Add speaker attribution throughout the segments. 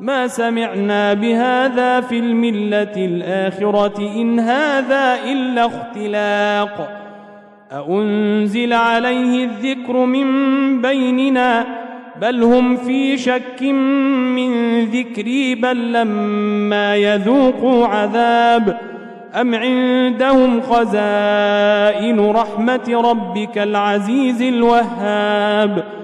Speaker 1: ما سمعنا بهذا في الملة الآخرة إن هذا إلا اختلاق. أأنزل عليه الذكر من بيننا؟ بل هم في شك من ذكري بل لما يذوقوا عذاب أم عندهم خزائن رحمة ربك العزيز الوهاب؟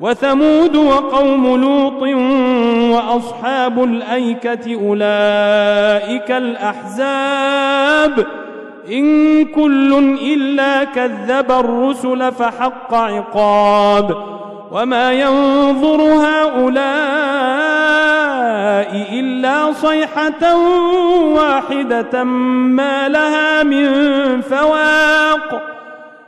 Speaker 1: وثمود وقوم لوط وأصحاب الأيكة أولئك الأحزاب. إن كل إلا كذب الرسل فحق عقاب. وما ينظر هؤلاء إلا صيحة واحدة ما لها من فواق.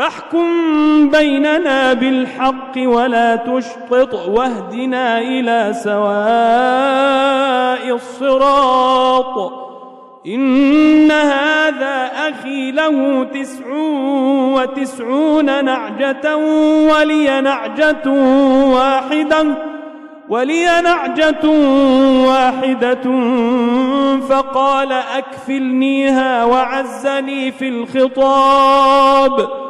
Speaker 1: فاحكم بيننا بالحق ولا تشطط واهدنا إلى سواء الصراط. إن هذا أخي له تسع وتسعون نعجة ولي نعجة واحدة ولي نعجة واحدة. فقال أكفلنيها وعزني في الخطاب.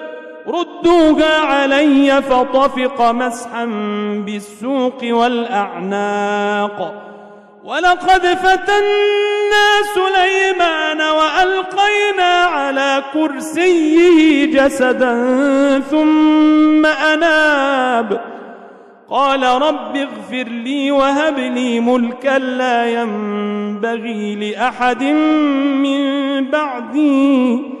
Speaker 1: ردوها علي فطفق مسحا بالسوق والأعناق. ولقد فتنا سليمان وألقينا على كرسيه جسدا ثم أناب. قال رب اغفر لي وهب لي ملكا لا ينبغي لأحد من بعدي.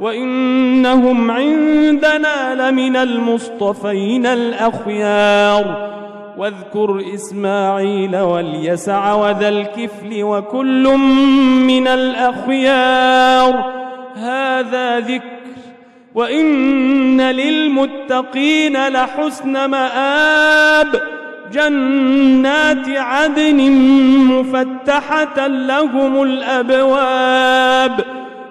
Speaker 1: وإنهم عندنا لمن المصطفين الأخيار. واذكر إسماعيل واليسع وذا الكفل وكل من الأخيار. هذا ذكر. وإن للمتقين لحسن مآب. جنات عدن مفتحة لهم الأبواب.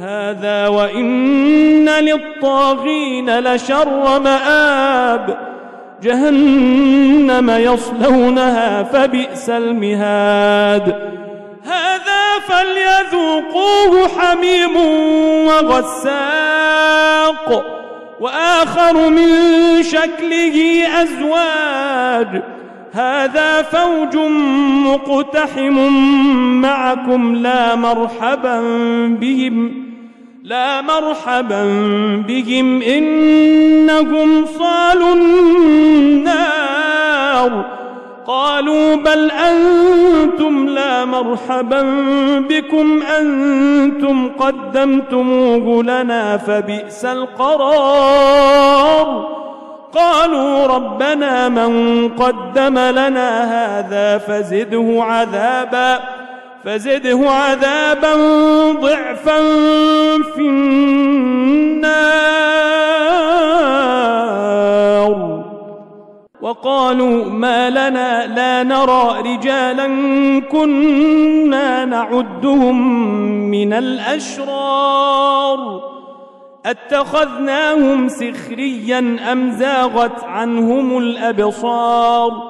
Speaker 1: هذا وإن للطاغين لشر مآب. جهنم يصلونها فبئس المهاد. هذا فليذوقوه حميم وغساق. وآخر من شكله أزواج. هذا فوج مقتحم معكم لا مرحبا بهم. لا مرحبا بهم إنهم صالوا النار. قالوا بل أنتم لا مرحبا بكم أنتم قدمتموه لنا فبئس القرار. قالوا ربنا من قدم لنا هذا فزده عذابا. فزده عذابا ضعفا في النار. وقالوا ما لنا لا نرى رجالا كنا نعدهم من الأشرار. أتخذناهم سخريا أم زاغت عنهم الأبصار؟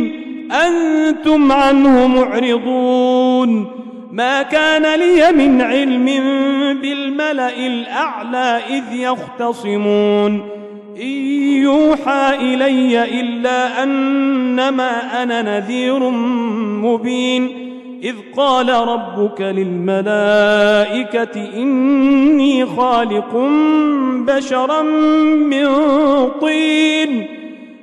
Speaker 1: أنتم عنه معرضون. ما كان لي من علم بالملأ الأعلى إذ يختصمون. إن يوحى إلي إلا أنما أنا نذير مبين. إذ قال ربك للملائكة إني خالق بشرا من طين.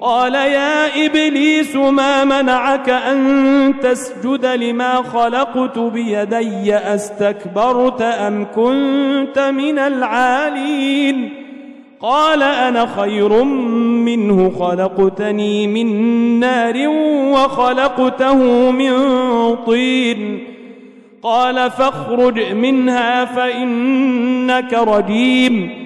Speaker 1: قال يا إبليس ما منعك أن تسجد لما خلقت بيدي؟ أستكبرت أم كنت من العالين؟ قال أنا خير منه خلقتني من نار وخلقته من طين. قال فاخرج منها فإنك رجيم.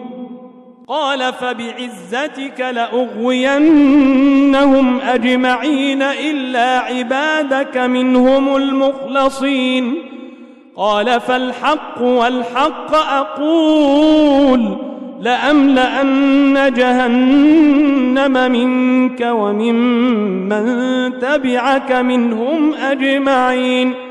Speaker 1: قال فبعزتك لأغوينهم أجمعين إلا عبادك منهم المخلصين. قال فالحق والحق أقول لأملأن جهنم منك وممن تبعك منهم أجمعين.